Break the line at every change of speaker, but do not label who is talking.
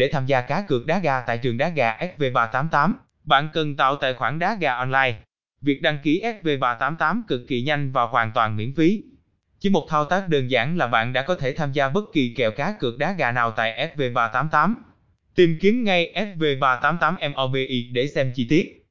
Để tham gia cá cược đá gà tại trường đá gà SV388, bạn cần tạo tài khoản đá gà online. Việc đăng ký SV388 cực kỳ nhanh và hoàn toàn miễn phí. Chỉ một thao tác đơn giản là bạn đã có thể tham gia bất kỳ kèo cá cược đá gà nào tại SV388. Tìm kiếm ngay SV388 MOBI để xem chi tiết.